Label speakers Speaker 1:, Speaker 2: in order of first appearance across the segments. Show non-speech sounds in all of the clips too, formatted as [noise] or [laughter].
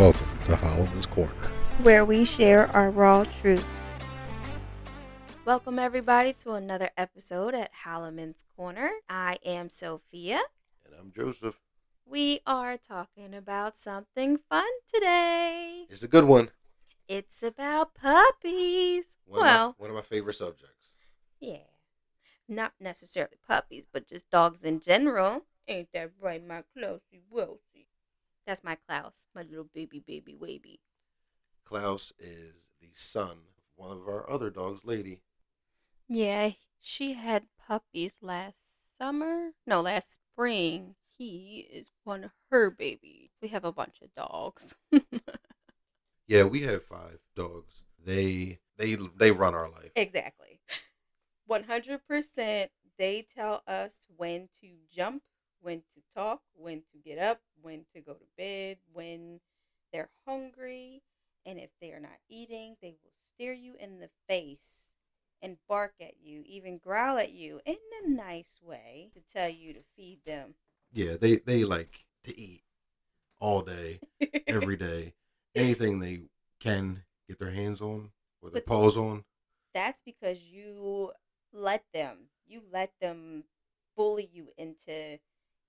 Speaker 1: Welcome to Holloman's Corner.
Speaker 2: where we share our raw truths. Welcome, everybody, to another episode at Holloman's Corner. I am Sophia.
Speaker 1: And I'm Joseph.
Speaker 2: We are talking about something fun today.
Speaker 1: It's a good one.
Speaker 2: It's about puppies.
Speaker 1: One,
Speaker 2: well,
Speaker 1: of, my, one of my favorite subjects.
Speaker 2: yeah. Not necessarily puppies, but just dogs in general. Ain't that right, my Klausy Wilsey? That's my Klaus, my little baby, baby, baby.
Speaker 1: Klaus is the son of one of our other dogs, Lady.
Speaker 2: Yeah, she had puppies last summer. No, last spring. He is one of her babies. We have a bunch of dogs. [laughs]
Speaker 1: Yeah, we have five dogs. They they they run our life.
Speaker 2: exactly. 100% they tell us when to jump, when to talk, when to get up, when to go to bed, when they're hungry. And if they are not eating, they will stare you in the face and bark at you, even growl at you in a nice way to tell you to feed them.
Speaker 1: Yeah, they they like to eat all day, every [laughs] day. Anything they can get their hands on or their
Speaker 2: But-
Speaker 1: paws on.
Speaker 2: That's because you let them. You let them bully you into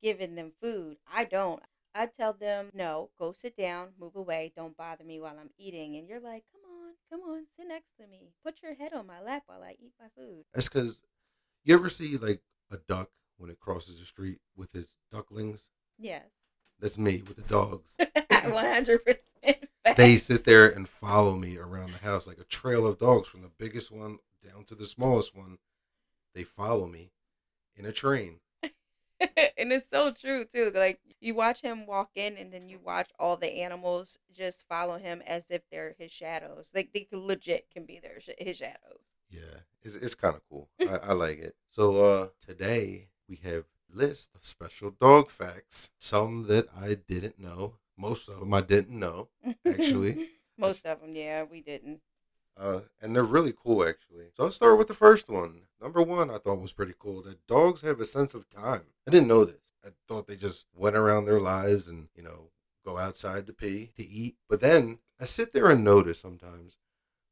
Speaker 2: giving them food. I don't. I tell them, no, go sit down, move away, don't bother me while I'm eating. And you're like, come on, come on, sit next to me. Put your head on my lap while I eat my food.
Speaker 1: That's because you ever see like a duck when it crosses the street with his ducklings?
Speaker 2: Yes.
Speaker 1: That's me with the dogs. [laughs]
Speaker 2: 100%. [laughs]
Speaker 1: they sit there and follow me around the house like a trail of dogs from the biggest one down to the smallest one. They follow me in a train. [laughs]
Speaker 2: and it's so true too. Like you watch him walk in, and then you watch all the animals just follow him as if they're his shadows. Like they legit can be their sh- his shadows.
Speaker 1: Yeah, it's, it's kind of cool. [laughs] I, I like it. So uh today we have list of special dog facts. Some that I didn't know. Most of them I didn't know. Actually. [laughs]
Speaker 2: most of them, yeah, we didn't.
Speaker 1: Uh, and they're really cool, actually. So I'll start with the first one. Number one, I thought was pretty cool that dogs have a sense of time. I didn't know this. I thought they just went around their lives and, you know, go outside to pee, to eat. But then I sit there and notice sometimes,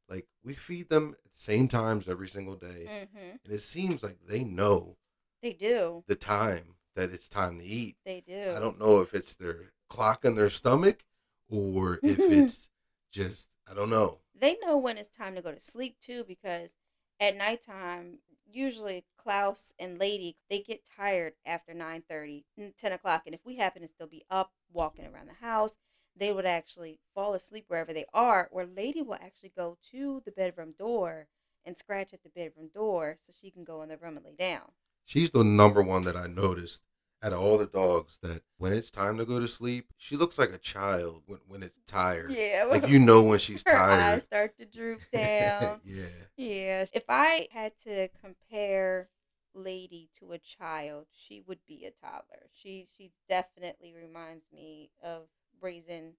Speaker 1: like, we feed them at the same times every single day.
Speaker 2: hmm
Speaker 1: And it seems like they know
Speaker 2: They do.
Speaker 1: the time that it's time to eat.
Speaker 2: They do.
Speaker 1: I don't know if it's their clock in their stomach or if [laughs] it's just, I don't know.
Speaker 2: They know when it's time to go to sleep too, because at nighttime, usually Klaus and Lady they get tired after 9 10 o'clock, and if we happen to still be up walking around the house, they would actually fall asleep wherever they are. Or Lady will actually go to the bedroom door and scratch at the bedroom door so she can go in the room and lay down.
Speaker 1: She's the number one that I noticed out of all the dogs that when it's time to go to sleep, she looks like a child when, when it's tired.
Speaker 2: Yeah,
Speaker 1: Like you know when she's [laughs]
Speaker 2: her eyes
Speaker 1: tired.
Speaker 2: start to droop [laughs] down.
Speaker 1: yeah.
Speaker 2: Yeah. If I had to compare Lady to a child, she would be a toddler. She she definitely reminds me of raising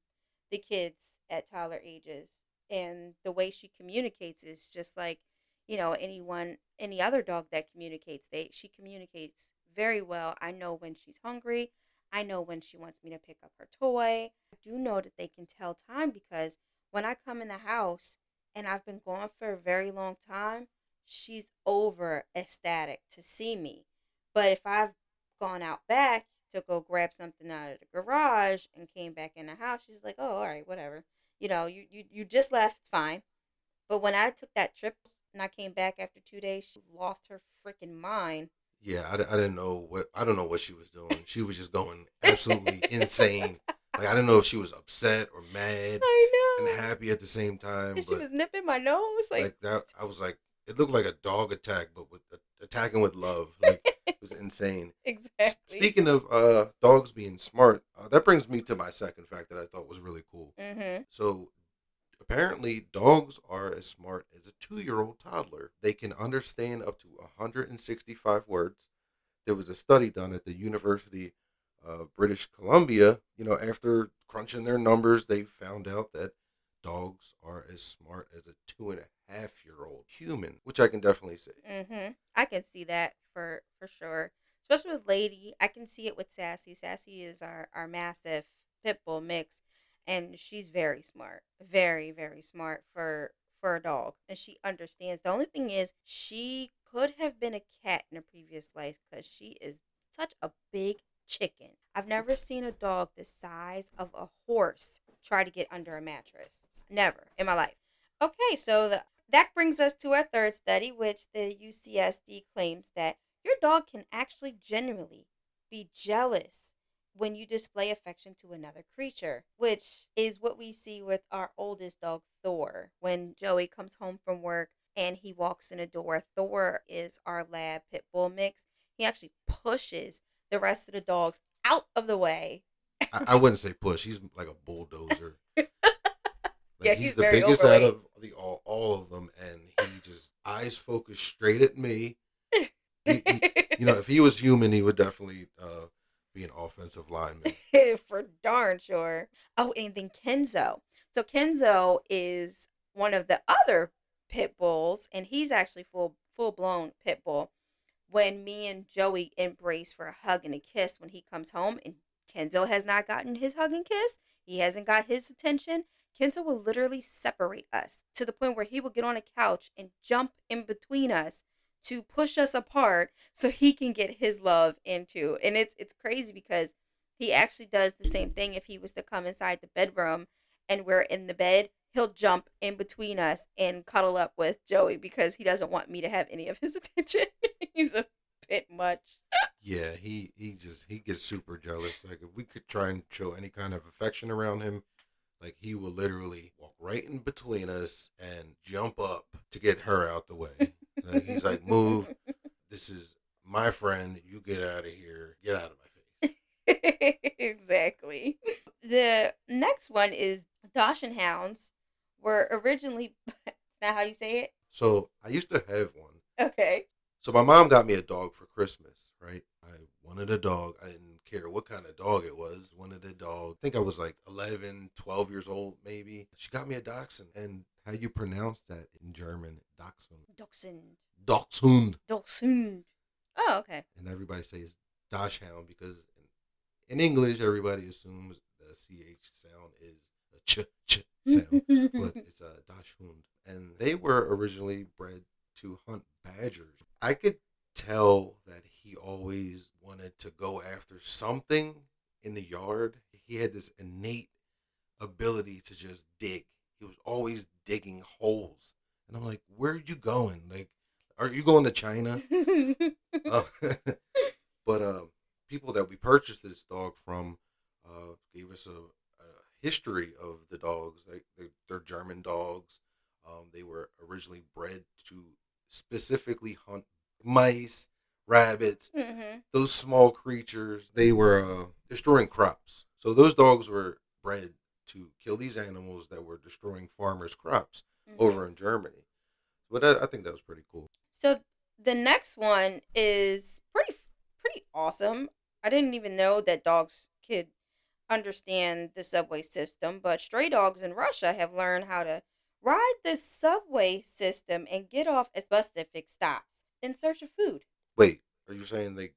Speaker 2: the kids at toddler ages. And the way she communicates is just like, you know, anyone any other dog that communicates. They she communicates very well. I know when she's hungry. I know when she wants me to pick up her toy. I do know that they can tell time because when I come in the house and I've been gone for a very long time, she's over ecstatic to see me. But if I've gone out back to go grab something out of the garage and came back in the house, she's like, "Oh, all right, whatever." You know, you you, you just left, it's fine. But when I took that trip and I came back after two days, she lost her freaking mind.
Speaker 1: Yeah, I, I didn't know what I don't know what she was doing. She was just going absolutely insane. Like I didn't know if she was upset or mad [laughs] and happy at the same time.
Speaker 2: And she was nipping my nose, like,
Speaker 1: like that, I was like, it looked like a dog attack, but with attacking with love. Like it was insane. [laughs]
Speaker 2: Exactly.
Speaker 1: Speaking of uh, dogs being smart, uh, that brings me to my second fact that I thought was really cool.
Speaker 2: mm-hmm.
Speaker 1: So, apparently, dogs are as smart as a two year old toddler. They can understand up to 165 words. There was a study done at the University of British Columbia. You know, after crunching their numbers, they found out that dogs are as smart as a two and a half year old human, which I can definitely see.
Speaker 2: Mm-hmm. I can see that for for sure. Especially with Lady, I can see it with Sassy. Sassy is our our massive pit bull mix, and she's very smart, very very smart for for a dog, and she understands. The only thing is, she could have been a cat in a previous life because she is such a big chicken. I've never seen a dog the size of a horse try to get under a mattress. Never in my life. Okay, so the, that brings us to our third study, which the UCSD claims that your dog can actually genuinely be jealous when you display affection to another creature, which is what we see with our oldest dog, Thor. When Joey comes home from work and he walks in a door, Thor is our lab pit bull mix. He actually pushes the rest of the dogs out of the way.
Speaker 1: I, [laughs] I wouldn't say push. He's like a bulldozer. [laughs] Like
Speaker 2: Yeah,
Speaker 1: he's,
Speaker 2: he's
Speaker 1: the biggest out of the all, all of them, and he just eyes focused straight at me. [laughs] He- You know, if he was human, he would definitely uh, be an offensive lineman. [laughs]
Speaker 2: Eh, for darn sure. Oh, and then Kenzo. So Kenzo is one of the other pit bulls, and he's actually full full blown pit bull. When me and Joey embrace for a hug and a kiss when he comes home, and Kenzo has not gotten his hug and kiss, he hasn't got his attention. Kenzo will literally separate us to the point where he will get on a couch and jump in between us to push us apart so he can get his love into. And it's it's crazy because he actually does the same thing if he was to come inside the bedroom and we're in the bed, he'll jump in between us and cuddle up with Joey because he doesn't want me to have any of his [laughs] attention. He's a bit much.
Speaker 1: Yeah, he he just he gets super jealous. Like if we could try and show any kind of affection around him, like he will literally walk right in between us and jump up to get her out the way. Like, he's like, "Move! This is my friend. You get out of here. Get out of my face." [laughs]
Speaker 2: exactly. The next one is Dachshund Hounds were originally [laughs] is that how you say it?
Speaker 1: So I used to have one.
Speaker 2: Okay.
Speaker 1: So my mom got me a dog for Christmas, right? I wanted a dog. I didn't care what kind of dog it was. Wanted a dog. I think I was like 11, 12 years old, maybe. She got me a dachshund. And how you pronounce that in German? Dachshund.
Speaker 2: Dachshund.
Speaker 1: Dachshund.
Speaker 2: Dachshund. Oh, okay.
Speaker 1: And everybody says dachshund because in, in English, everybody assumes the CH sound is a ch ch sound. [laughs] but it's a dachshund. And they were originally bred to hunt badgers. I could tell that he always wanted to go after something in the yard. He had this innate ability to just dig. He was always digging holes. And I'm like, where are you going? Like, are you going to China? [laughs] Uh, [laughs] but uh, people that we purchased this dog from uh, gave us a, a history of the dogs. Like they, they're German dogs. Um, they were originally bred to specifically hunt mice, rabbits,
Speaker 2: hmm
Speaker 1: those small creatures. They were uh, destroying crops. So those dogs were bred to kill these animals that were destroying farmers' crops
Speaker 2: Mm-hmm.
Speaker 1: over in Germany. But I, I think that was pretty cool.
Speaker 2: So the next one is pretty pretty awesome. I didn't even know that dogs could understand the subway system, but stray dogs in Russia have learned how to ride the subway system and get off at specific stops in search of food.
Speaker 1: Wait, are you saying they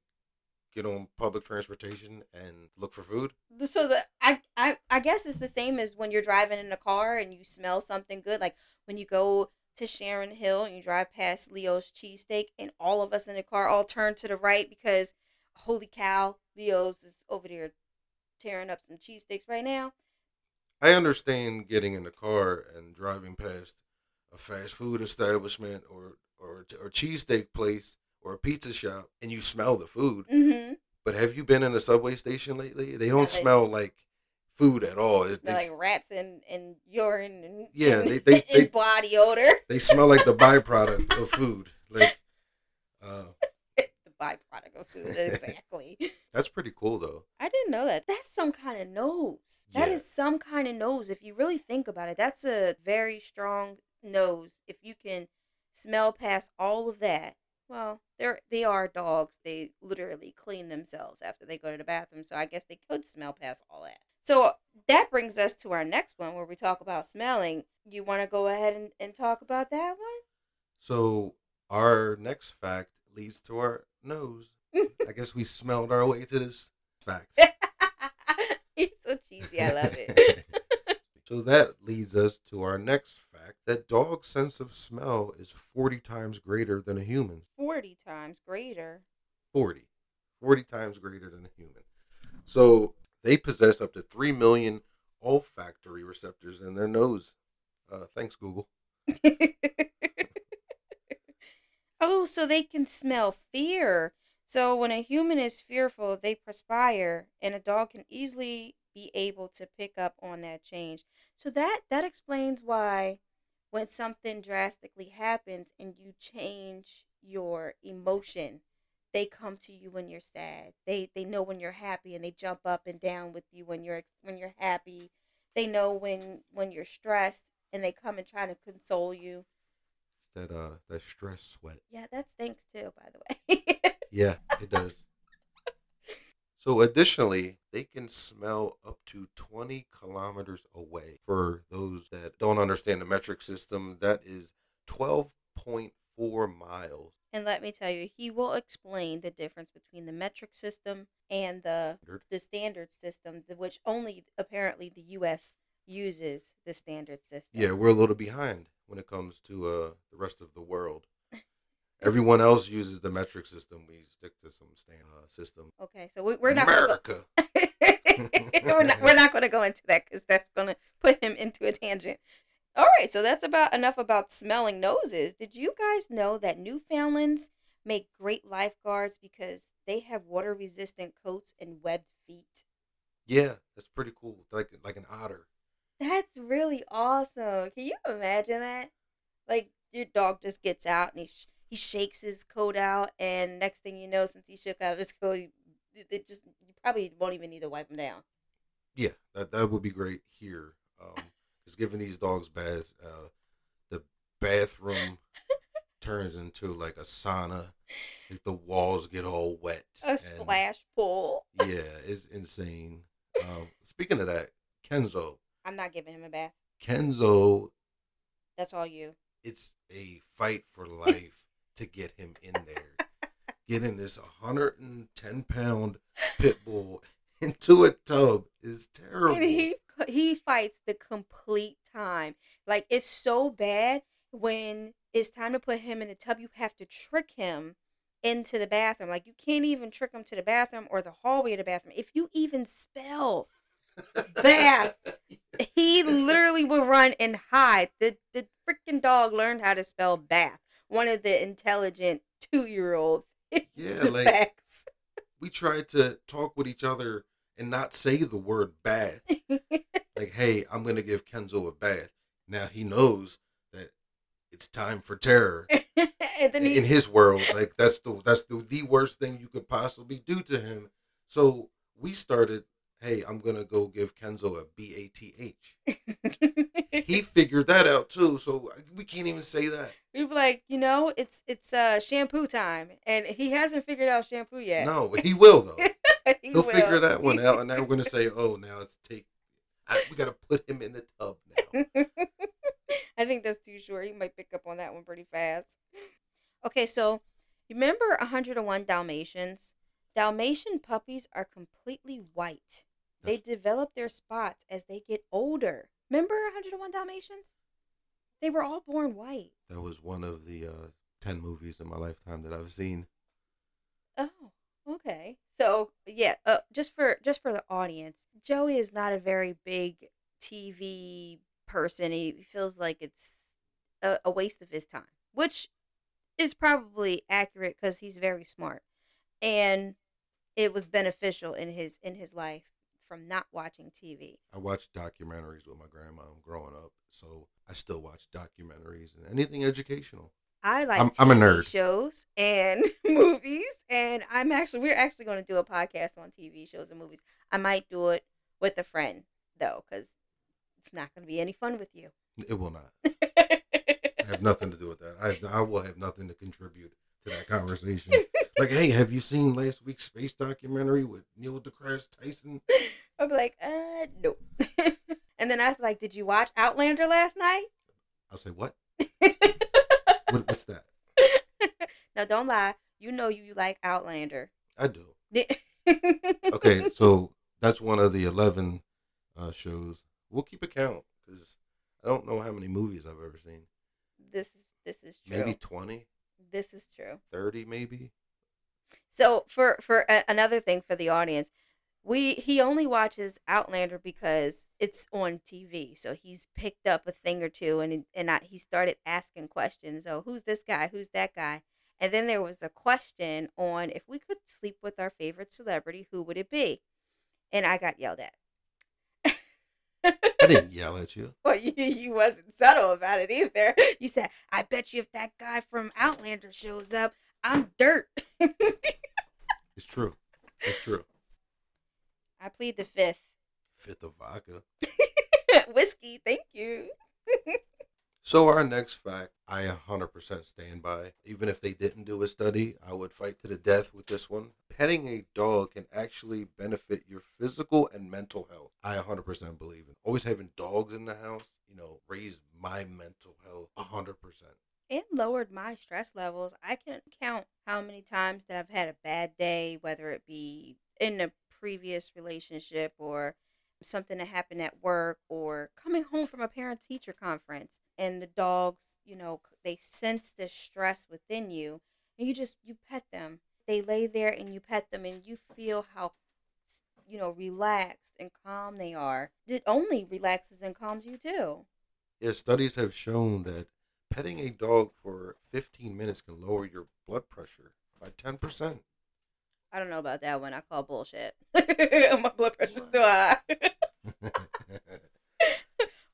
Speaker 1: get on public transportation and look for food?
Speaker 2: So the I, I I guess it's the same as when you're driving in a car and you smell something good, like when you go to Sharon Hill and you drive past Leo's cheesesteak and all of us in the car all turn to the right because holy cow, Leo's is over there tearing up some cheesesteaks right now.
Speaker 1: I understand getting in the car and driving past a fast food establishment or or or cheesesteak place or a pizza shop and you smell the food.
Speaker 2: Mm-hmm.
Speaker 1: But have you been in a subway station lately? They don't
Speaker 2: Yeah, they-
Speaker 1: smell like food at all. It,
Speaker 2: Smell
Speaker 1: they,
Speaker 2: like rats and, and urine and [laughs]
Speaker 1: Yeah, they- they- [laughs] they-
Speaker 2: body odor.
Speaker 1: they smell like the [laughs] byproduct of food. Like, uh,
Speaker 2: the byproduct of food, exactly.
Speaker 1: that's pretty cool though.
Speaker 2: I didn't know that. That's some kind of nose. That
Speaker 1: Yeah.
Speaker 2: is some kind of nose. If you really think about it, that's a very strong nose. If you can smell past all of that, well, they're they are dogs. They literally clean themselves after they go to the bathroom. So I guess they could smell past all that. So that brings us to our next one where we talk about smelling. You want to go ahead and, and talk about that one?
Speaker 1: So our next fact leads to our nose. I guess we [laughs] smelled our way to this fact. [laughs]
Speaker 2: You're so cheesy. I love it. [laughs]
Speaker 1: that leads us to our next fact that dogs' sense of smell is 40 times greater than a human.
Speaker 2: 40 times greater.
Speaker 1: 40. 40 times greater than a human. So they possess up to 3 million olfactory receptors in their nose. Uh, thanks, Google. [laughs]
Speaker 2: oh, so they can smell fear. So when a human is fearful, they perspire, and a dog can easily be able to pick up on that change. So that that explains why when something drastically happens and you change your emotion, they come to you when you're sad. They they know when you're happy and they jump up and down with you when you're when you're happy. They know when when you're stressed and they come and try to console you.
Speaker 1: That uh that stress sweat.
Speaker 2: Yeah, that stinks too, by the way.
Speaker 1: yeah, [laughs] it does. So, additionally, they can smell up to 20 kilometers away. For those that don't understand the metric system, that is 12.4 miles.
Speaker 2: And let me tell you, he will explain the difference between the metric system and the the standard system, which only apparently the U.S. uses the standard system.
Speaker 1: Yeah, we're a little behind when it comes to uh, the rest of the world. Everyone else uses the metric system. We stick to some standard system.
Speaker 2: Okay, so we, are not
Speaker 1: America.
Speaker 2: Gonna go, [laughs] we're not, we're not going to go into that because that's going to put him into a tangent. All right, so that's about enough about smelling noses. Did you guys know that Newfoundlands make great lifeguards because they have water resistant coats and webbed feet?
Speaker 1: Yeah, that's pretty cool. Like like an otter.
Speaker 2: That's really awesome. Can you imagine that? Like your dog just gets out and he he shakes his coat out, and next thing you know, since he shook out his coat, it just you probably won't even need to wipe him down.
Speaker 1: Yeah, that that would be great here. Um, just giving these dogs baths, uh, the bathroom [laughs] turns into like a sauna. Like the walls get all wet.
Speaker 2: A splash pool.
Speaker 1: yeah, it's insane. Um, speaking of that, Kenzo.
Speaker 2: I'm not giving him a bath.
Speaker 1: Kenzo.
Speaker 2: That's all you.
Speaker 1: It's a fight for life to get him in there. [laughs] Getting this 110 pound pit bull [laughs] into a tub is terrible. And
Speaker 2: he he fights the complete time. Like it's so bad when it's time to put him in the tub, you have to trick him into the bathroom. Like you can't even trick him to the bathroom or the hallway of the bathroom. If you even spell [laughs] bath, he literally will run and hide. The the freaking dog learned how to spell bath one of the intelligent two year olds.
Speaker 1: Yeah, [laughs] like facts. we tried to talk with each other and not say the word bath. [laughs] like, hey, I'm gonna give Kenzo a bath. Now he knows that it's time for terror. he, in his world, like that's the that's the, the worst thing you could possibly do to him. So we started hey, I'm gonna go give Kenzo a B A T H. He [laughs] figured that out too, so we can't even say that.
Speaker 2: We be like, you know, it's it's uh shampoo time, and he hasn't figured out shampoo yet.
Speaker 1: No, he will though. [laughs] he will figure that one out, and now we're gonna [laughs] say, oh, now it's take. I, we gotta put him in the tub now.
Speaker 2: I think that's too short. He might pick up on that one pretty fast. Okay, so remember 101 Dalmatians? Dalmatian puppies are completely white. They develop their spots as they get older. Remember 101 Dalmatians? They were all born white.
Speaker 1: That was one of the uh, 10 movies in my lifetime that I've seen.
Speaker 2: Oh, okay. So, yeah, uh, just for just for the audience, Joey is not a very big TV person. He feels like it's a, a waste of his time, which is probably accurate because he's very smart. And it was beneficial in his in his life from not watching TV.
Speaker 1: I watched documentaries with my grandma growing up, so I still watch documentaries and anything educational.
Speaker 2: I like I'm, I'm a nerd. shows and [laughs] movies, and I'm actually we're actually going to do a podcast on TV shows and movies. I might do it with a friend though, because it's not going to be any fun with you.
Speaker 1: It will not. [laughs] I have nothing to do with that. I I will have nothing to contribute to that [laughs] conversation. Like, hey, have you seen last week's space documentary with Neil deGrasse Tyson? [laughs]
Speaker 2: I'm like, uh, no. [laughs] and then I was like, did you watch Outlander last night?
Speaker 1: I'll say, what? [laughs] what what's that?
Speaker 2: now, don't lie. You know you like Outlander.
Speaker 1: I do. okay, so that's one of the 11 uh, shows. We'll keep a count because I don't know how many movies I've ever seen.
Speaker 2: This this is true.
Speaker 1: Maybe 20,
Speaker 2: this is true.
Speaker 1: 30 maybe.
Speaker 2: So for for a, another thing for the audience, we he only watches Outlander because it's on TV. So he's picked up a thing or two, and and I, he started asking questions. So who's this guy? Who's that guy? And then there was a question on if we could sleep with our favorite celebrity, who would it be? And I got yelled at.
Speaker 1: I didn't [laughs] yell at you.
Speaker 2: Well, you, you wasn't subtle about it either. You said, "I bet you if that guy from Outlander shows up, I'm dirt." [laughs]
Speaker 1: It's true. It's true.
Speaker 2: I plead the fifth.
Speaker 1: Fifth of vodka. [laughs]
Speaker 2: Whiskey, thank you. [laughs]
Speaker 1: So our next fact, I 100% stand by. Even if they didn't do a study, I would fight to the death with this one. Petting a dog can actually benefit your physical and mental health. I 100% believe in. Always having dogs in the house, you know, raised my mental health 100%.
Speaker 2: And lowered my stress levels. I can count how many times that I've had a bad day, whether it be in a previous relationship or something that happened at work or coming home from a parent teacher conference and the dogs, you know, they sense the stress within you and you just you pet them. They lay there and you pet them and you feel how you know, relaxed and calm they are. It only relaxes and calms you too.
Speaker 1: Yeah, studies have shown that petting a dog for 15 minutes can lower your blood pressure by 10%.
Speaker 2: I don't know about that one. I call bullshit. [laughs] My blood pressure's too high. [laughs]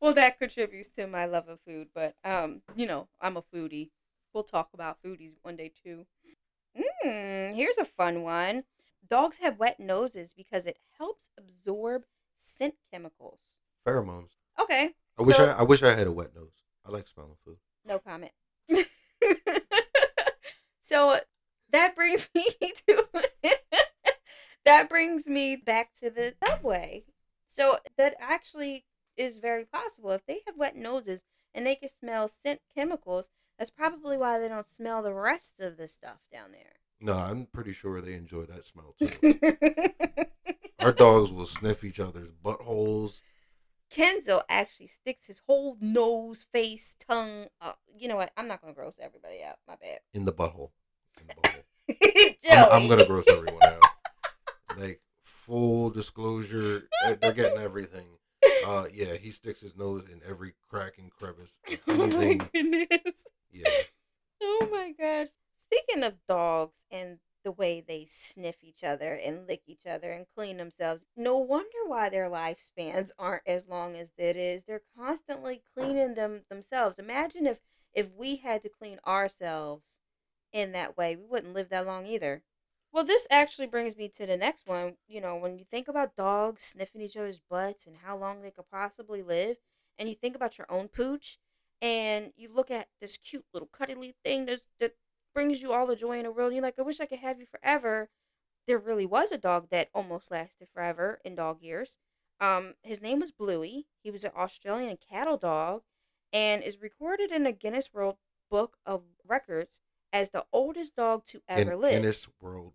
Speaker 2: well, that contributes to my love of food, but um, you know, I'm a foodie. We'll talk about foodies one day too. Mm, here's a fun one. Dogs have wet noses because it helps absorb scent chemicals.
Speaker 1: Pheromones.
Speaker 2: Okay.
Speaker 1: I wish
Speaker 2: so-
Speaker 1: I, I wish I had a wet nose. I like smelling food.
Speaker 2: No comment. [laughs] so that brings [laughs] me to that brings me back to the subway. So that actually is very possible. If they have wet noses and they can smell scent chemicals, that's probably why they don't smell the rest of the stuff down there.
Speaker 1: No, I'm pretty sure they enjoy that smell too. [laughs] Our dogs will sniff each other's buttholes.
Speaker 2: Kenzo actually sticks his whole nose, face, tongue. Uh, you know what? I'm not gonna gross everybody out. My bad.
Speaker 1: in the butthole. In the butthole. [laughs] I'm, I'm gonna gross everyone out. Like full disclosure, eh, they're getting everything. Uh, yeah, he sticks his nose in every crack and crevice. [laughs] of
Speaker 2: Oh my goodness.
Speaker 1: Yeah, [laughs]
Speaker 2: Oh my gosh. Speaking of dogs and the way they sniff each other and lick each other and clean themselves, no wonder why their lifespans aren't as long as it is. They're constantly cleaning them themselves. Imagine if if we had to clean ourselves in that way, we wouldn't live that long either. Well, this actually brings me to the next one. You know, when you think about dogs sniffing each other's butts and how long they could possibly live, and you think about your own pooch, and you look at this cute little cuddly thing that's, that brings you all the joy in the world. You're like, I wish I could have you forever. There really was a dog that almost lasted forever in dog years. Um, his name was Bluey. He was an Australian cattle dog, and is recorded in the Guinness World Book of Records as the oldest dog to ever
Speaker 1: Guin-
Speaker 2: live.
Speaker 1: Guinness World,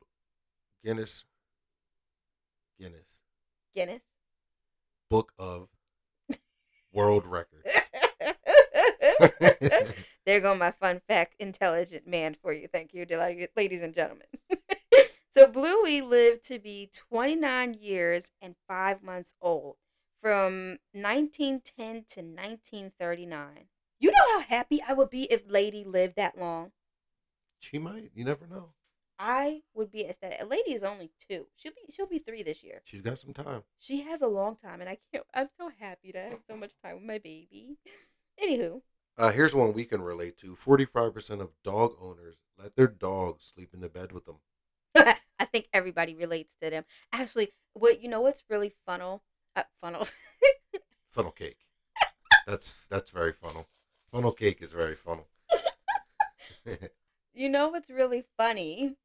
Speaker 1: Guinness, Guinness
Speaker 2: Guinness.
Speaker 1: Book of [laughs] World Records. [laughs]
Speaker 2: there go my fun fact intelligent man for you. Thank you, ladies and gentlemen. [laughs] so Bluey lived to be 29 years and 5 months old from 1910 to 1939. You know how happy I would be if Lady lived that long?
Speaker 1: she might. You never know.
Speaker 2: I would be ecstatic. Lady is only 2. She'll be she'll be 3 this year.
Speaker 1: She's got some time.
Speaker 2: She has a long time and I can't I'm so happy to have so much time with my baby. Anywho,
Speaker 1: Uh, here's one we can relate to. 45% of dog owners let their dogs sleep in the bed with them. [laughs]
Speaker 2: I think everybody relates to them. Actually, what you know what's really funnel? Uh, funnel. [laughs]
Speaker 1: Funnel cake. That's that's very funnel. Funnel cake is very funnel. [laughs]
Speaker 2: you know what's really funny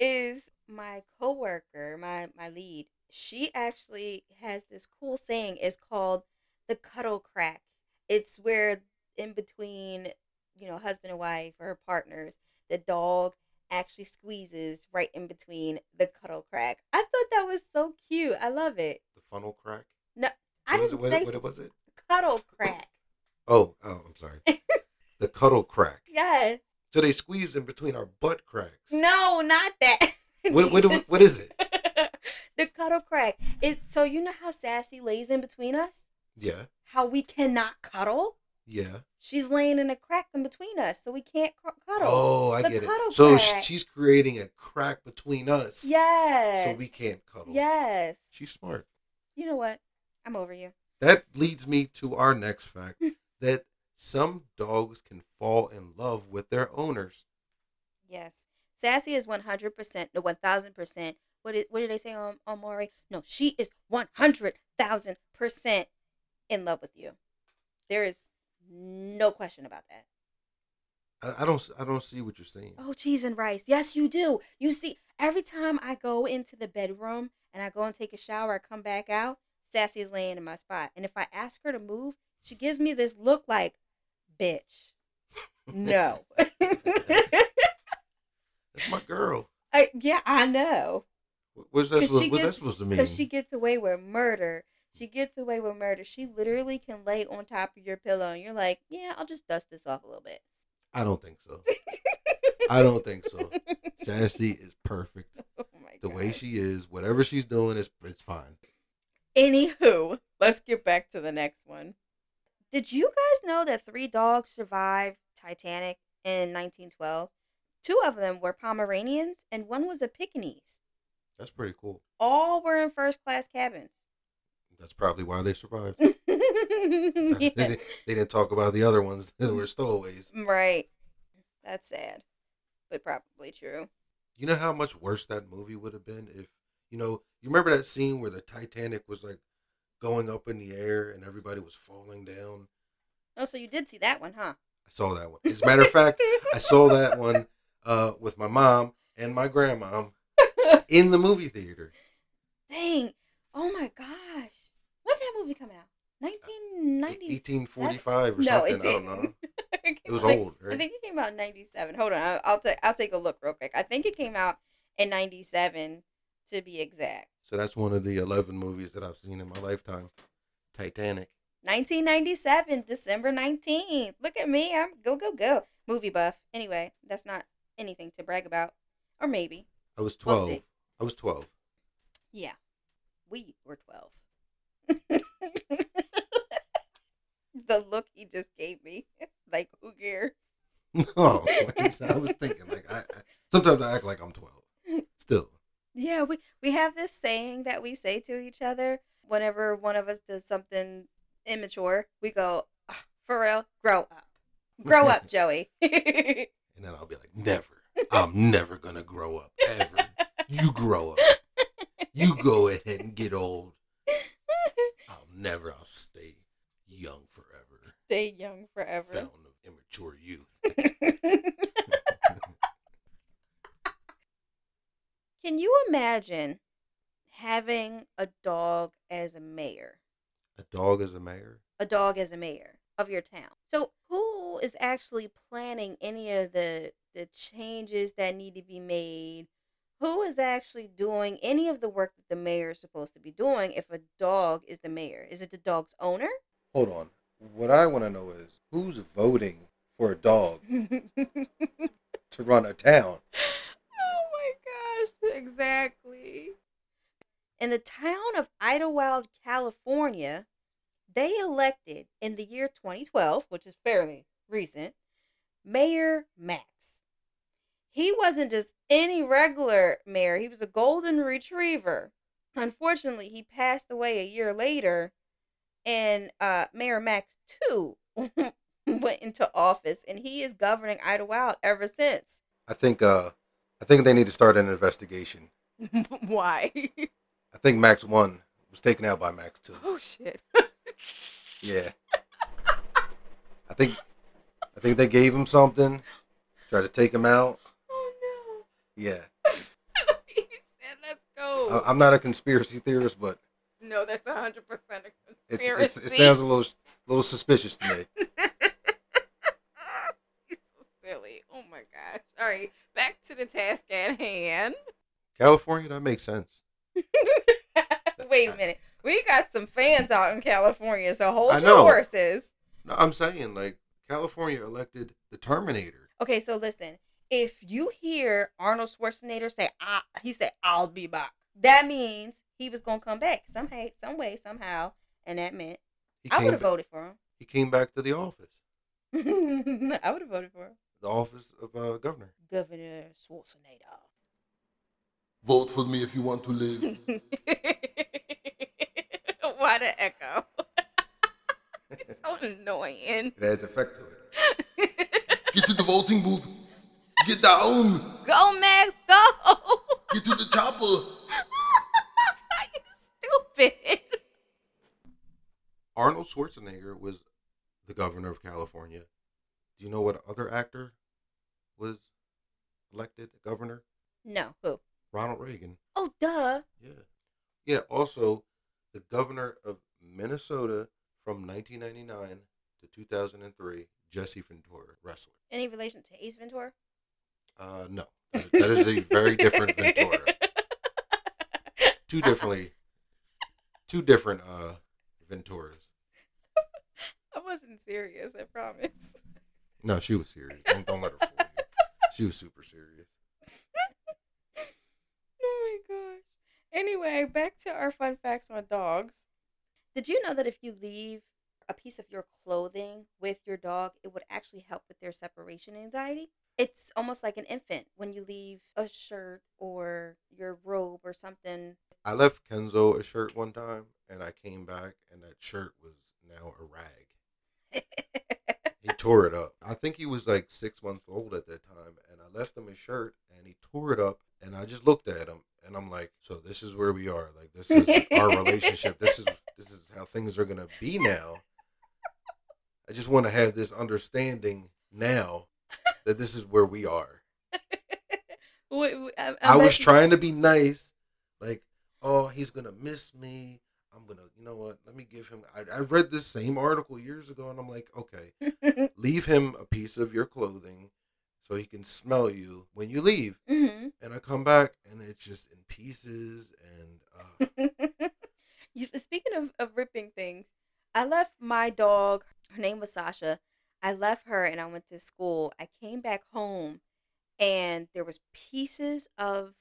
Speaker 2: is my coworker, my my lead. She actually has this cool saying. It's called the cuddle crack. It's where in between, you know, husband and wife or partners, the dog actually squeezes right in between the cuddle crack. I thought that was so cute. I love it.
Speaker 1: the funnel crack.
Speaker 2: No, I
Speaker 1: What was
Speaker 2: didn't
Speaker 1: it?
Speaker 2: say
Speaker 1: What, what was it?
Speaker 2: cuddle crack. [coughs]
Speaker 1: Oh, oh, I'm sorry. the cuddle crack. [laughs]
Speaker 2: Yes.
Speaker 1: So they squeeze in between our butt cracks.
Speaker 2: No, not that. [laughs]
Speaker 1: What, what,
Speaker 2: Jesus.
Speaker 1: what is it? [laughs]
Speaker 2: the cuddle crack. It so you know how Sassy lays in between us?
Speaker 1: Yeah,
Speaker 2: How we cannot cuddle?
Speaker 1: Yeah.
Speaker 2: She's laying in a crack in between us, so we can't cu- cuddle.
Speaker 1: Oh, I
Speaker 2: The
Speaker 1: get it. So
Speaker 2: crack.
Speaker 1: she's creating a crack between us.
Speaker 2: yes.
Speaker 1: So we can't cuddle.
Speaker 2: Yes.
Speaker 1: She's smart.
Speaker 2: You know what? I'm over you.
Speaker 1: That leads me to our next fact [laughs] that some dogs can fall in love with their owners.
Speaker 2: Yes. Sassy is 100%, no, 1000%. What did, what did they say um, on, on Maury? No, she is 100,000% in love with you. There is no question about that.
Speaker 1: I, I don't. I don't see what you're saying.
Speaker 2: Oh, cheese and rice. Yes, you do. You see, every time I go into the bedroom and I go and take a shower, I come back out, Sassy is laying in my spot. And if I ask her to move, she gives me this look like, bitch, no. [laughs]
Speaker 1: That's my girl.
Speaker 2: I, yeah, I know.
Speaker 1: What's that,
Speaker 2: Because
Speaker 1: supposed,
Speaker 2: she
Speaker 1: what's that supposed to mean?
Speaker 2: because she gets away with murder. She gets away with murder. She literally can lay on top of your pillow, and you're like, "Yeah, I'll just dust this off a little bit."
Speaker 1: I don't think so. [laughs] I don't think so. Sassy is perfect. [laughs]
Speaker 2: oh my
Speaker 1: The way she is, whatever she's doing, is it's fine.
Speaker 2: Anywho, let's get back to the next one. Did you guys know that three dogs survived Titanic in 1912? Two of them were Pomeranians, and one was a Pekingese.
Speaker 1: That's pretty cool.
Speaker 2: All were in first class cabins.
Speaker 1: That's probably why they survived. [laughs] they,
Speaker 2: Yeah.
Speaker 1: didn't, they didn't talk about the other ones that were stowaways.
Speaker 2: Right. That's sad, but probably true.
Speaker 1: You know how much worse that movie would have been if, you know, you remember that scene where the Titanic was like going up in the air and everybody was falling down?
Speaker 2: Oh, so you did see that one, huh?
Speaker 1: I saw that one. As a matter of fact, I saw [laughs] that one uh, with my mom and my grandma [laughs] in the movie theater.
Speaker 2: Dang. Oh my gosh. When did that movie come out? 1990.
Speaker 1: 1845 or
Speaker 2: No,
Speaker 1: something.
Speaker 2: it
Speaker 1: I don't
Speaker 2: didn't.
Speaker 1: know. [laughs]
Speaker 2: it,
Speaker 1: It was
Speaker 2: like-
Speaker 1: old,
Speaker 2: I think it came out in 97. Hold on. I'll, I'll, ta- I'll take a look real quick. I think it came out in 97 to be exact.
Speaker 1: So that's one of the 11 movies that I've seen in my lifetime. Titanic.
Speaker 2: 1997, December 19th. Look at me. I'm go, go, go. Movie buff. Anyway, that's not anything to brag about. Or maybe.
Speaker 1: I was
Speaker 2: We'll
Speaker 1: 12.
Speaker 2: see.
Speaker 1: I was 12.
Speaker 2: Yeah. We were 12. [laughs] the look he just gave me. [laughs] like, who cares? [laughs]
Speaker 1: Oh, no, I was thinking like I, I sometimes I act like I'm 12. Still.
Speaker 2: Yeah, we, we have this saying that we say to each other whenever one of us does something immature. We go, "Ugh, for real, grow up. Grow up, Joey.
Speaker 1: And then I'll be like, never. I'm never gonna grow up ever. You grow up. You go ahead and get old. Never. I'll stay young forever.
Speaker 2: Stay young forever.
Speaker 1: Fountain of immature youth. [laughs]
Speaker 2: Can you imagine having a dog as a mayor?
Speaker 1: A dog is a mayor.
Speaker 2: A dog as a mayor of your town. So who is actually planning any of the the changes that need to be made? Who is actually doing any of the work that the mayor is supposed to be doing if a dog is the mayor? Is it the dog's owner?
Speaker 1: Hold on. What I want to know is who's voting for a dog [laughs] to run a town?
Speaker 2: Oh my gosh, exactly. In the town of Idyllwild, California, they elected in the year 2012, which is fairly recent, Mayor Max. He wasn't just any regular mayor, he was a golden retriever. Unfortunately, he passed away a year later, and uh, Mayor Max, too, [laughs] went into office, and he is governing Idyllwild ever since.
Speaker 1: I think. Uh, I think they need to start an investigation. [laughs]
Speaker 2: Why?
Speaker 1: I think Max One was taken out by Max Two.
Speaker 2: oh shit. [laughs]
Speaker 1: Yeah. I think. I think they gave him something. Tried to take him out. Yeah. [laughs]
Speaker 2: he said, "Let's go."
Speaker 1: I, I'm not a conspiracy theorist, but
Speaker 2: no, that's hundred percent a conspiracy.
Speaker 1: it's it sounds a little little suspicious to me. [laughs]
Speaker 2: So silly. Oh my gosh. All right, back to the task at hand.
Speaker 1: California, that makes sense. [laughs]
Speaker 2: Wait a minute. we got some fans out in California, so hold
Speaker 1: I
Speaker 2: your
Speaker 1: know.
Speaker 2: horses.
Speaker 1: No, I'm saying like California elected the Terminator.
Speaker 2: Okay, so listen. If you hear Arnold Schwarzenegger say, I, he said, I'll be back, that means he was going to come back some, hay, some way, somehow. And that meant
Speaker 1: He
Speaker 2: I would have voted for him.
Speaker 1: He came back to the office. [laughs]
Speaker 2: I would have voted for him.
Speaker 1: the office of uh, governor.
Speaker 2: Governor Schwarzenegger.
Speaker 3: Vote for me if you want to live. [laughs]
Speaker 2: Why the echo? [laughs] it's so annoying.
Speaker 1: It has effect to it.
Speaker 3: Get to the voting booth. Get down. Um.
Speaker 2: Go, Max, go!
Speaker 3: Get to the chopper. [laughs]
Speaker 2: you stupid.
Speaker 1: Arnold Schwarzenegger was the governor of California. Do you know what other actor was elected governor?
Speaker 2: No, who?
Speaker 1: Ronald Reagan.
Speaker 2: Oh, duh.
Speaker 1: Yeah. Yeah, also the governor of Minnesota from 1999 to 2003, Jesse Ventura, wrestler.
Speaker 2: Any relation to Ace Ventura?
Speaker 1: Uh, no. That that is a very different Ventura. [laughs] Two differently, two different uh Venturas. [laughs]
Speaker 2: I wasn't serious, I promise.
Speaker 1: No, she was serious. Don't, don't let her fool you. She was super serious. [laughs]
Speaker 2: oh my gosh. Anyway, back to our fun facts on dogs. Did you know that if you leave a piece of your clothing with your dog, it would actually help with their separation anxiety? It's almost like an infant when you leave a shirt or your robe or something.
Speaker 1: I left Kenzo a shirt one time, and I came back, and that shirt was now a rag. [laughs] He tore it up. I think he was like six months old at that time, and I left him a shirt, and he tore it up, and I just looked at him, and I'm like, so this is where we are. Like this is our relationship. This is [laughs] this is how things are gonna be now. I just want to have this understanding now that this is where we are. [laughs]
Speaker 2: Wait, I,
Speaker 1: I was trying to be nice, like, oh, he's gonna miss me. I'm gonna, you know what? Let me give him. I, I read this same article years ago, and I'm like, okay, [laughs] leave him a piece of your clothing so he can smell you when you leave.
Speaker 2: hmm
Speaker 1: And I come back, and it's just in pieces. And uh, [laughs]
Speaker 2: Speaking of, of ripping things, I left my dog, her name was Sasha. I left her and I went to school. I came back home and there was pieces of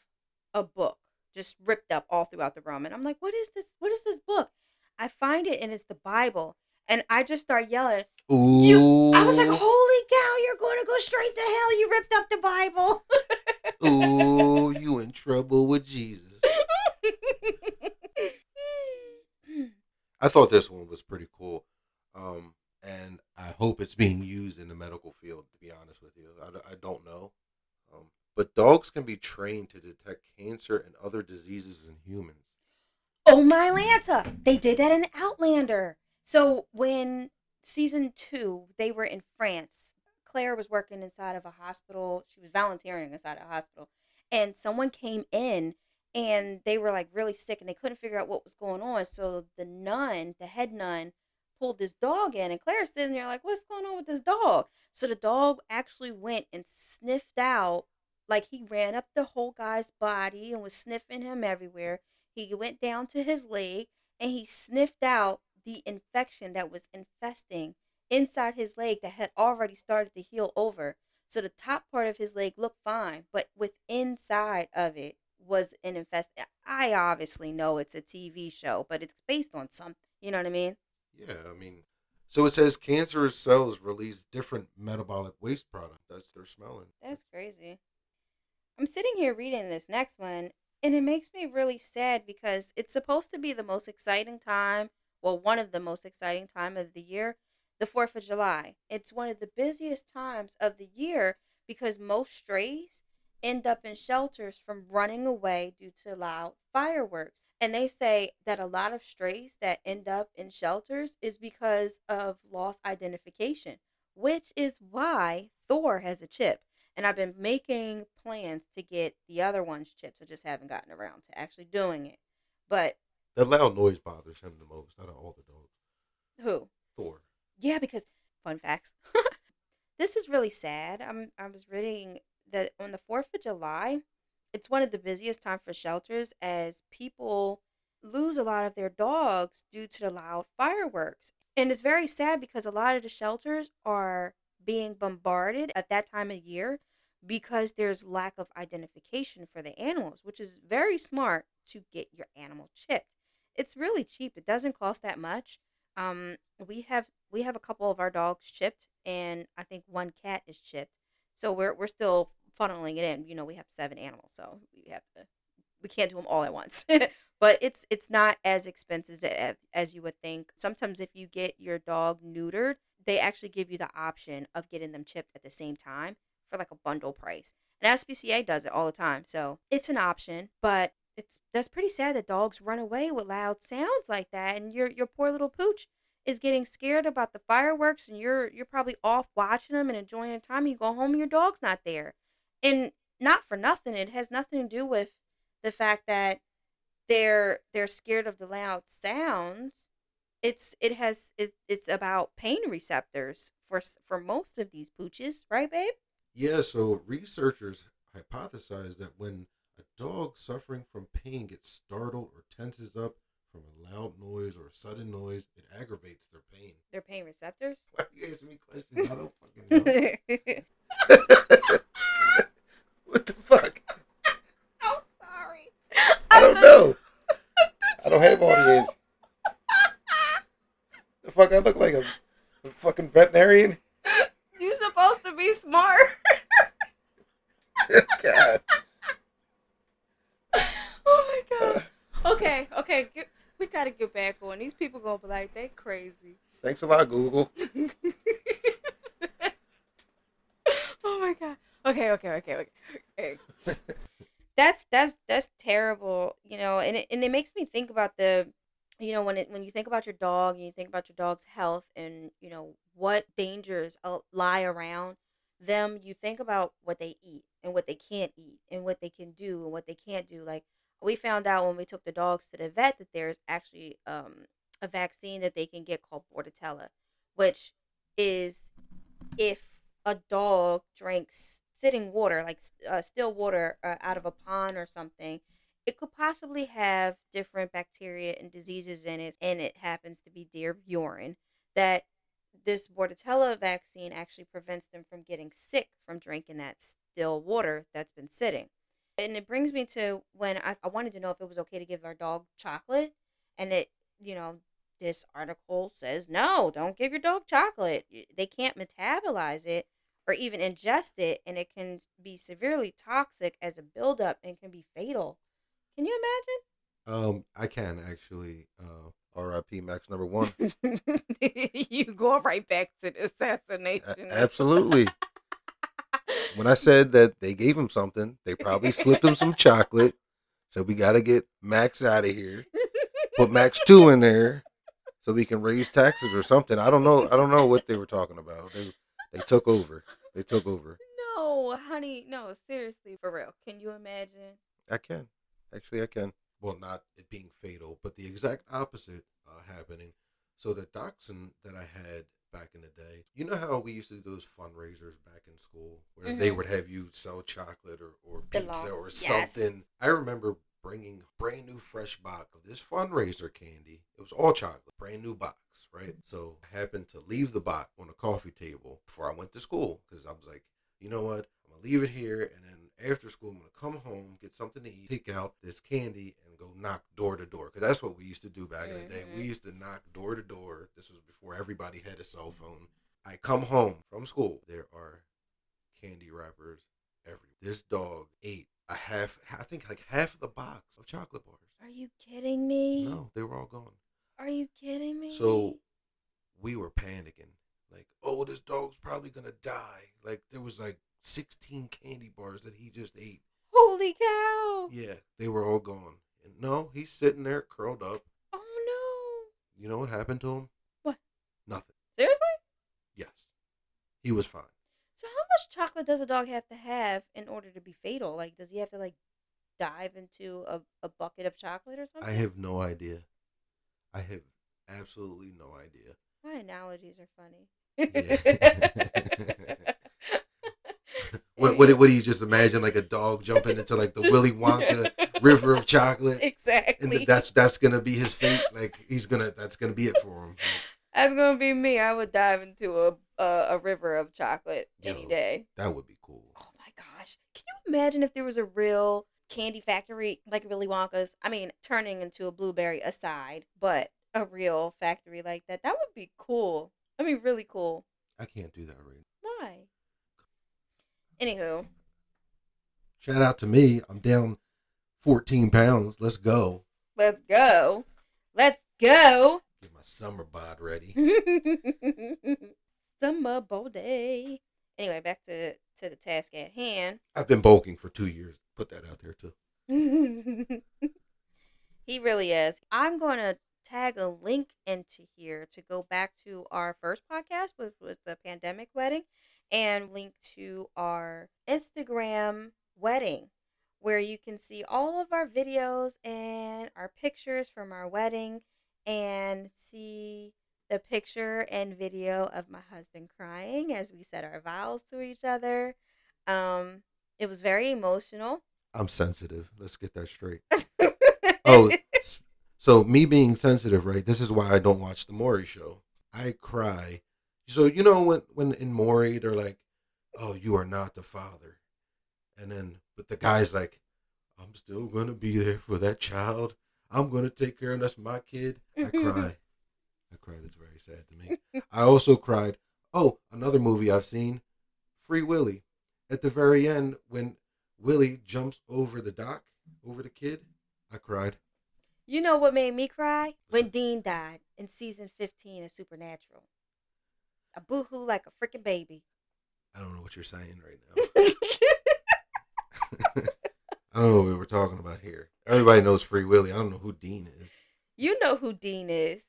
Speaker 2: a book just ripped up all throughout the room. And I'm like, what is this? What is this book? I find it and it's the Bible. And I just start yelling.
Speaker 1: ooh,
Speaker 2: I was like, holy cow, you're going to go straight to hell. You ripped up the Bible.
Speaker 1: ooh, [laughs] you in trouble with Jesus. [laughs] I thought this one was pretty cool. Um, and I hope it's being used in the medical field, to be honest with you. I, I don't know. Um, but dogs can be trained to detect cancer and other diseases in humans.
Speaker 2: Oh my Lanta! They did that in Outlander. So when season two, they were in France. Claire was working inside of a hospital. She was volunteering inside a hospital, and someone came in, and they were like really sick, and they couldn't figure out what was going on. So the nun, the head nun, pulled this dog in, and Claire's sitting there like, "What's going on with this dog?" So the dog actually went and sniffed out, like he ran up the whole guy's body and was sniffing him everywhere. He went down to his leg and he sniffed out the infection that was infesting inside his leg that had already started to heal over. So the top part of his leg looked fine, but with inside of it was an infest. I obviously know it's a TV show, but it's based on something. You know what I mean?
Speaker 1: Yeah, I mean, so it says cancerous cells release different metabolic waste products. That's their smelling.
Speaker 2: That's crazy. I'm sitting here reading this next one, and it makes me really sad because it's supposed to be the most exciting time, well, one of the most exciting time of the year, the 4th of July. It's one of the busiest times of the year because most strays end up in shelters from running away due to loud fireworks. And they say that a lot of strays that end up in shelters is because of lost identification, which is why Thor has a chip. And I've been making plans to get the other one's chips. I just haven't gotten around to actually doing it. But
Speaker 1: The loud noise bothers him the most out of all the dogs.
Speaker 2: who?
Speaker 1: Thor.
Speaker 2: Yeah, because fun facts. [laughs] this is really sad. I'm I was reading that on the 4th of July, it's one of the busiest time for shelters as people lose a lot of their dogs due to the loud fireworks. And it's very sad because a lot of the shelters are being bombarded at that time of year because there's lack of identification for the animals, which is very smart to get your animal chipped. It's really cheap. It doesn't cost that much. Um, we have we have a couple of our dogs chipped, and I think one cat is chipped. So we're we're still funneling it in. You know, we have seven animals, so we have to we can't do them all at once. [laughs] but it's it's not as expensive as, as you would think. Sometimes if you get your dog neutered, they actually give you the option of getting them chipped at the same time for like a bundle price. And SPCA does it all the time. So it's an option, but it's that's pretty sad that dogs run away with loud sounds like that and your your poor little pooch is getting scared about the fireworks and you're you're probably off watching them and enjoying the time and you go home and your dog's not there. And not for nothing, it has nothing to do with the fact that they're they're scared of the loud sounds. It's it has it's, it's about pain receptors for for most of these pooches, right, babe?
Speaker 1: Yeah, so researchers hypothesize that when a dog suffering from pain gets startled or tenses up from a loud noise or a sudden noise, it aggravates their pain.
Speaker 2: Their pain receptors?
Speaker 1: Why are you asking me questions? I don't fucking know. [laughs] what the fuck? [laughs]
Speaker 2: I'm sorry.
Speaker 1: I don't know. I don't have all the. The fuck I look like a, a fucking veterinarian?
Speaker 2: You're supposed to be smart. [laughs]
Speaker 1: God.
Speaker 2: oh my god. Uh. Okay, okay, get, we gotta get back on. These people gonna be like, they crazy.
Speaker 1: Thanks a lot, Google. [laughs]
Speaker 2: oh my god. Okay, okay, okay, okay. that's that's that's terrible, you know, and it and it makes me think about the you know when it when you think about your dog and you think about your dog's health and you know what dangers uh, lie around them you think about what they eat and what they can't eat and what they can do and what they can't do like we found out when we took the dogs to the vet that there's actually um, a vaccine that they can get called bordetella which is if a dog drinks sitting water like uh, still water uh, out of a pond or something it could possibly have different bacteria and diseases in it, and it happens to be deer urine. That this Bordetella vaccine actually prevents them from getting sick from drinking that still water that's been sitting. And it brings me to when I, I wanted to know if it was okay to give our dog chocolate, and it, you know, this article says no, don't give your dog chocolate. They can't metabolize it or even ingest it, and it can be severely toxic as a buildup and can be fatal. Can you
Speaker 1: imagine? Um, I can actually. Uh, R.I.P. Max number one. [laughs]
Speaker 2: you go right back to the assassination.
Speaker 1: A- absolutely. when I [laughs] said that they gave him something, they probably slipped him some chocolate. So we got to get Max out of here. Put Max two in there, so we can raise taxes or something. I don't know. I don't know what they were talking about. They they took over. They took over.
Speaker 2: No, honey. No, seriously, for real. Can you imagine?
Speaker 1: I can. Actually, I can. Well, not it being fatal, but the exact opposite uh, happening. So the dachshund that I had back in the day, you know how we used to do those fundraisers back in school where mm-hmm. they would have you sell chocolate or, or pizza or yes. something. I remember bringing brand new fresh box of this fundraiser candy. It was all chocolate, brand new box, right? So I happened to leave the box on a coffee table before I went to school because I was like, you know what? I'm gonna leave it here, and then after school, I'm gonna come home, get something to eat, take out this candy, and go knock door to door. Because that's what we used to do back mm-hmm. in the day. We mm-hmm. used to knock door to door. This was before everybody had a cell phone. I come home from school. There are candy wrappers everywhere. This dog ate a half, I think like half of the box of chocolate bars.
Speaker 2: Are you kidding me?
Speaker 1: No, they were all gone.
Speaker 2: Are you kidding me?
Speaker 1: So we were panicking. Like, oh, this dog's probably gonna die. Like there was like 16 candy bars that he just ate.
Speaker 2: Holy cow!
Speaker 1: Yeah, they were all gone. And no, he's sitting there curled up.
Speaker 2: Oh
Speaker 1: no! You know what happened to him?
Speaker 2: What?
Speaker 1: Nothing.
Speaker 2: Seriously?
Speaker 1: Yes. He was fine.
Speaker 2: So how much chocolate does a dog have to have in order to be fatal? Like, does he have to like dive into a, a bucket of chocolate or something?
Speaker 1: I have no idea. I have absolutely no idea.
Speaker 2: My analogies are funny. [laughs] [laughs]
Speaker 1: what, what, what do you just imagine like a dog jumping into like the Willy Wonka [laughs] river of chocolate,
Speaker 2: exactly.
Speaker 1: th- that's that's gonna be his fate. Like he's gonna that's gonna be it for him.
Speaker 2: That's gonna be me. I would dive into a a, a river of chocolate any day.
Speaker 1: That would be cool.
Speaker 2: Oh my gosh! Can you imagine if there was a real candy factory like Willy Wonka's? I mean, turning into a blueberry aside, but a real factory like that. That would be cool. I mean, really cool.
Speaker 1: I can't do that right.
Speaker 2: Why? Anywho,
Speaker 1: Shout out to me. I'm down 14 pounds. Let's go.
Speaker 2: let's go. Let's go.
Speaker 1: Get my summer bod ready. [laughs]
Speaker 2: Summer body. Anyway, back to to the task at hand.
Speaker 1: I've been bulking for two years. Put that out there too. [laughs]
Speaker 2: he really is. I'm going to tag a link into here to go back to our first podcast, which was the pandemic wedding, and link to our Instagram wedding, where you can see all of our videos and our pictures from our wedding and see the picture and video of my husband crying as we said our vows to each other. Um, it was very emotional.
Speaker 1: I'm sensitive. Let's get that straight. [laughs] Oh, so me being sensitive, right? This is why I don't watch the Maury show. I cry. So you know when when in Maury they're like, "Oh, you are not the father," and then but the guy's like, "I'm still gonna be there for that child. I'm gonna take care of. That's my kid." I [laughs] cry. I cried. It's very sad to me. I also cried. Oh, another movie I've seen, Free Willy. At the very end, when Willy jumps over the dock, over the kid, I cried.
Speaker 2: You know what made me cry? When Dean died in season 15 of Supernatural. A boohoo like a freaking baby.
Speaker 1: I don't know what you're saying right now. [laughs] [laughs] I don't know what we were talking about here. Everybody knows Free Willy. I don't know who Dean is.
Speaker 2: you know who Dean is.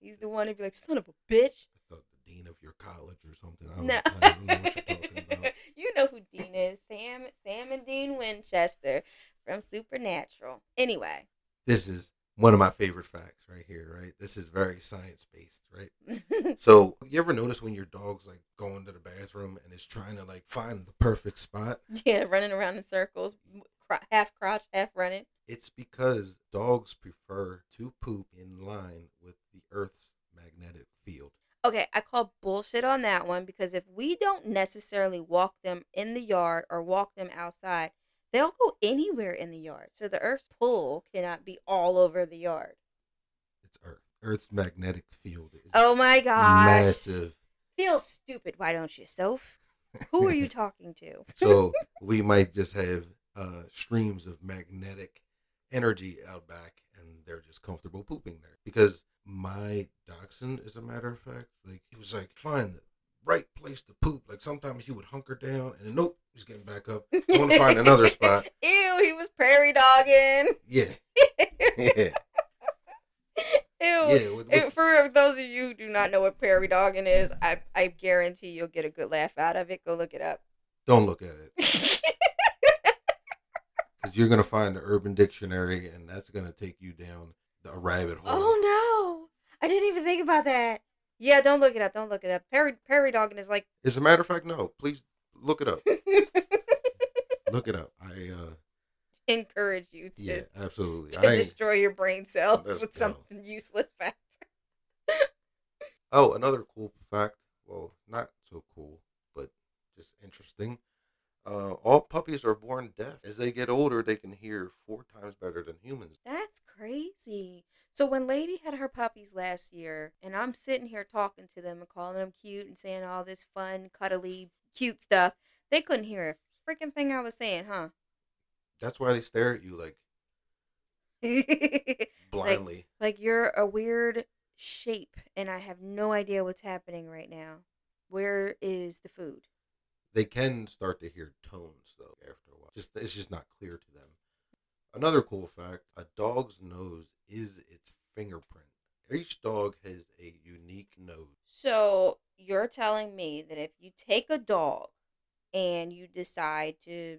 Speaker 2: He's the one who'd be like, son of a bitch.
Speaker 1: I the dean of your college or something. I don't,
Speaker 2: No.
Speaker 1: I don't know what you're talking [laughs] about.
Speaker 2: you know who Dean is. Sam Sam and Dean Winchester from Supernatural. Anyway.
Speaker 1: This is one of my favorite facts right here, right? This is very science based, right? [laughs] So, you ever notice when your dog's like going to the bathroom and is trying to like find the perfect spot?
Speaker 2: yeah, running around in circles, half crouch, half running.
Speaker 1: It's because dogs prefer to poop in line with the Earth's magnetic field.
Speaker 2: Okay, I call bullshit on that one because if we don't necessarily walk them in the yard or walk them outside, they'll go anywhere in the yard. So the Earth's pull cannot be all over the yard.
Speaker 1: It's Earth. Earth's magnetic field is
Speaker 2: Oh my gosh.
Speaker 1: massive.
Speaker 2: Feel stupid, why don't you, Soph? [laughs] Who are you talking to?
Speaker 1: so we might just have uh, streams of magnetic energy out back, and they're just comfortable pooping there. Because my dachshund, as a matter of fact, like he was like, find the right place to poop. Like sometimes he would hunker down, and then, nope, he's getting back up. I want to find another spot. [laughs]
Speaker 2: Ew, he was prairie dogging. [laughs]
Speaker 1: Yeah, [laughs] yeah,
Speaker 2: Ew.
Speaker 1: yeah. With, with,
Speaker 2: for those of you who do not know what prairie dogging is, I, I guarantee you'll get a good laugh out of it. Go look it up.
Speaker 1: don't look at it because you're gonna find the Urban Dictionary, and that's gonna take you down the rabbit hole.
Speaker 2: oh no. I didn't even think about that. Yeah, don't look it up. Don't look it up. Prairie prairie dogging is like
Speaker 1: As a matter of fact, no. Please look it up. [laughs] Look it up. I uh
Speaker 2: encourage you to,
Speaker 1: yeah, absolutely.
Speaker 2: to
Speaker 1: I
Speaker 2: destroy your brain cells with something useless [laughs] fact.
Speaker 1: oh, another cool fact. Well, not so cool, but just interesting. Uh, all puppies are born deaf. As they get older, they can hear four times better than humans.
Speaker 2: That's crazy. So when Lady had her puppies last year, and I'm sitting here talking to them and calling them cute and saying all this fun, cuddly, cute stuff, they couldn't hear a freaking thing I was saying, huh?
Speaker 1: That's why they stare at you like [laughs]
Speaker 2: like,
Speaker 1: blindly.
Speaker 2: like you're a weird shape, and I have no idea what's happening right now. Where is the food?
Speaker 1: they can start to hear tones though after a while. Just it's just not clear to them. Another cool fact: a dog's nose is its fingerprint. Each dog has a unique nose.
Speaker 2: So you're telling me that if you take a dog and you decide to,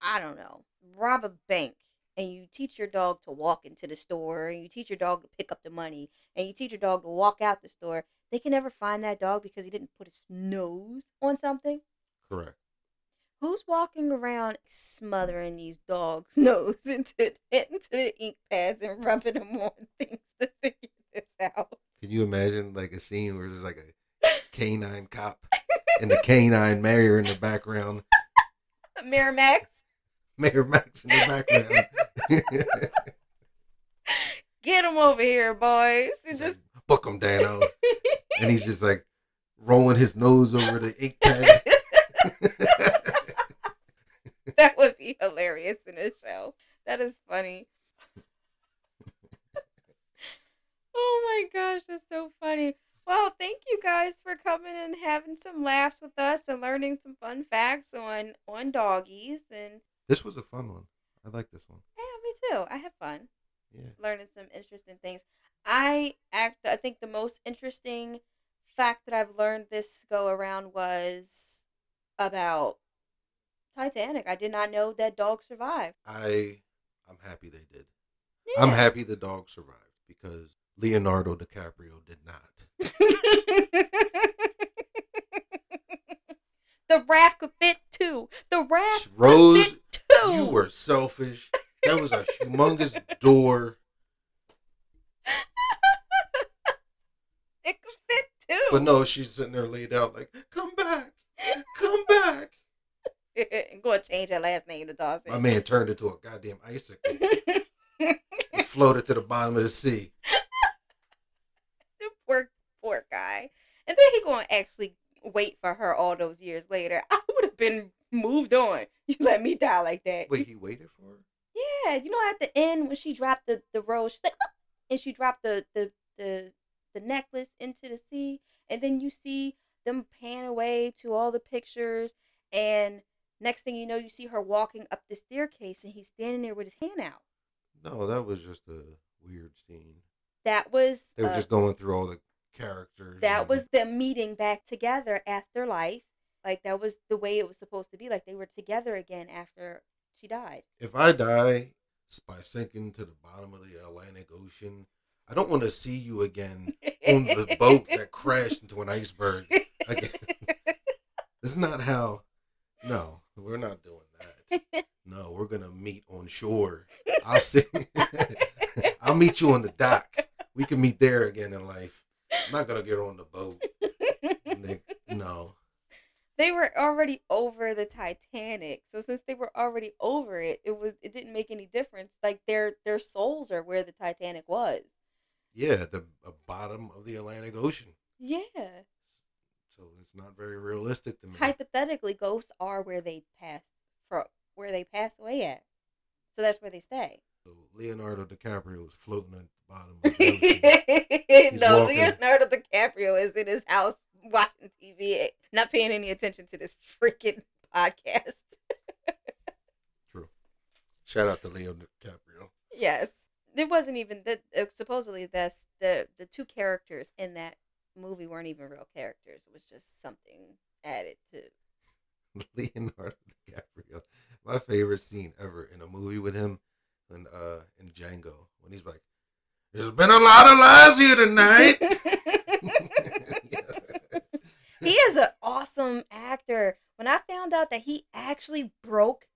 Speaker 2: I don't know, rob a bank, and you teach your dog to walk into the store, and you teach your dog to pick up the money, and you teach your dog to walk out the store, they can never find that dog because he didn't put his nose on something?
Speaker 1: Correct.
Speaker 2: Who's walking around smothering these dogs' [laughs] nose into into the ink pads and rubbing them on things to figure this out?
Speaker 1: Can you imagine like a scene where there's like a canine cop and the canine mayor in the background, [laughs]
Speaker 2: Mayor Max. [laughs]
Speaker 1: Mayor Max in the background?
Speaker 2: get him over here, boys. And just
Speaker 1: like, Book him, Danno. And he's just like rolling his nose over the ink pad. [laughs]
Speaker 2: that would be hilarious in a show. That is funny. [laughs] oh my gosh, that's so funny. Well, thank you guys for coming and having some laughs with us and learning some fun facts on on doggies and
Speaker 1: this was a fun one. I like this one.
Speaker 2: yeah, me too. I had fun
Speaker 1: Yeah.
Speaker 2: learning some interesting things. I act I think the most interesting fact that I've learned this go around was about Titanic. I did not know that dog survived.
Speaker 1: I I'm happy they did. I'm happy the dog survived because Leonardo DiCaprio did not. [laughs]
Speaker 2: the raft could fit two. The raft
Speaker 1: Rose,
Speaker 2: could fit two.
Speaker 1: You were selfish. That was a humongous door. [laughs]
Speaker 2: it could fit two.
Speaker 1: But no, she's sitting there laid out like, come back. Come back.
Speaker 2: I'm going to change her last name to Dawson.
Speaker 1: My man turned into a goddamn icicle. [laughs] Floated to the bottom of the sea. [laughs]
Speaker 2: the poor, poor guy. And then he going to actually wait for her all those years later. [laughs] I would have been moved on. You let me die like that.
Speaker 1: Wait, he waited for her?
Speaker 2: Yeah, you know, at the end when she dropped the the rose, she's like, "Ah!" and she dropped the the the the necklace into the sea, and then you see them pan away to all the pictures, and next thing you know, you see her walking up the staircase, and he's standing there with his hand out.
Speaker 1: No, that was just a weird scene.
Speaker 2: That was
Speaker 1: They were
Speaker 2: uh,
Speaker 1: just going through all the characters.
Speaker 2: that
Speaker 1: and-
Speaker 2: was them meeting back together after life. Like that was the way it was supposed to be. Like they were together again after she died.
Speaker 1: If I die by sinking to the bottom of the Atlantic Ocean, I don't want to see you again on the boat [laughs] that crashed into an iceberg. Again. [laughs] This is not how. No, we're not doing that. [laughs] No, we're gonna meet on shore. I'll see. [laughs] I'll meet you on the dock. We can meet there again in life. I'm not gonna get on the boat. Nick. No.
Speaker 2: they were already over the Titanic. So since they were already over it, it was it didn't make any difference. Like their their souls are where the Titanic was.
Speaker 1: Yeah, the uh, bottom of the Atlantic Ocean.
Speaker 2: Yeah.
Speaker 1: So it's not very realistic to me.
Speaker 2: Hypothetically, ghosts are where they pass from where they pass away at. So that's where they stay.
Speaker 1: So Leonardo DiCaprio was floating at the bottom of the [laughs]
Speaker 2: no,
Speaker 1: walking.
Speaker 2: Leonardo DiCaprio is in his house watching TV, not paying any attention to this freaking podcast. [laughs]
Speaker 1: True. Shout out to Leo DiCaprio.
Speaker 2: Yes, it wasn't even that. Uh, supposedly, that's the the two characters in that movie weren't even real characters. It was just something added to. [laughs]
Speaker 1: Leonardo DiCaprio. My favorite scene ever in a movie with him when uh in Django when he's like, There's been a lot of lies here tonight. [laughs]
Speaker 2: he is an awesome actor. When I found out that he actually broke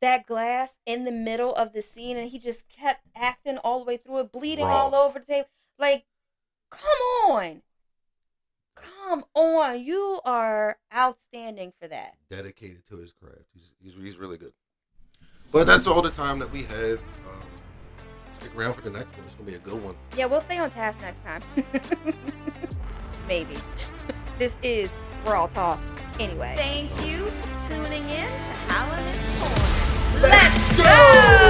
Speaker 2: that glass in the middle of the scene and he just kept acting all the way through it, bleeding all over the table, like, come on. Come on. You are outstanding for that.
Speaker 1: Dedicated to his craft. He's, he's he's really good. But that's all the time that we have. Um, stick around for the next one. It's gonna be a good one.
Speaker 2: Yeah, we'll stay on task next time. [laughs] Maybe. [laughs] This is Raw Talk. Anyway. Thank you for tuning in to Howlin' in the Corner.
Speaker 3: Let's go!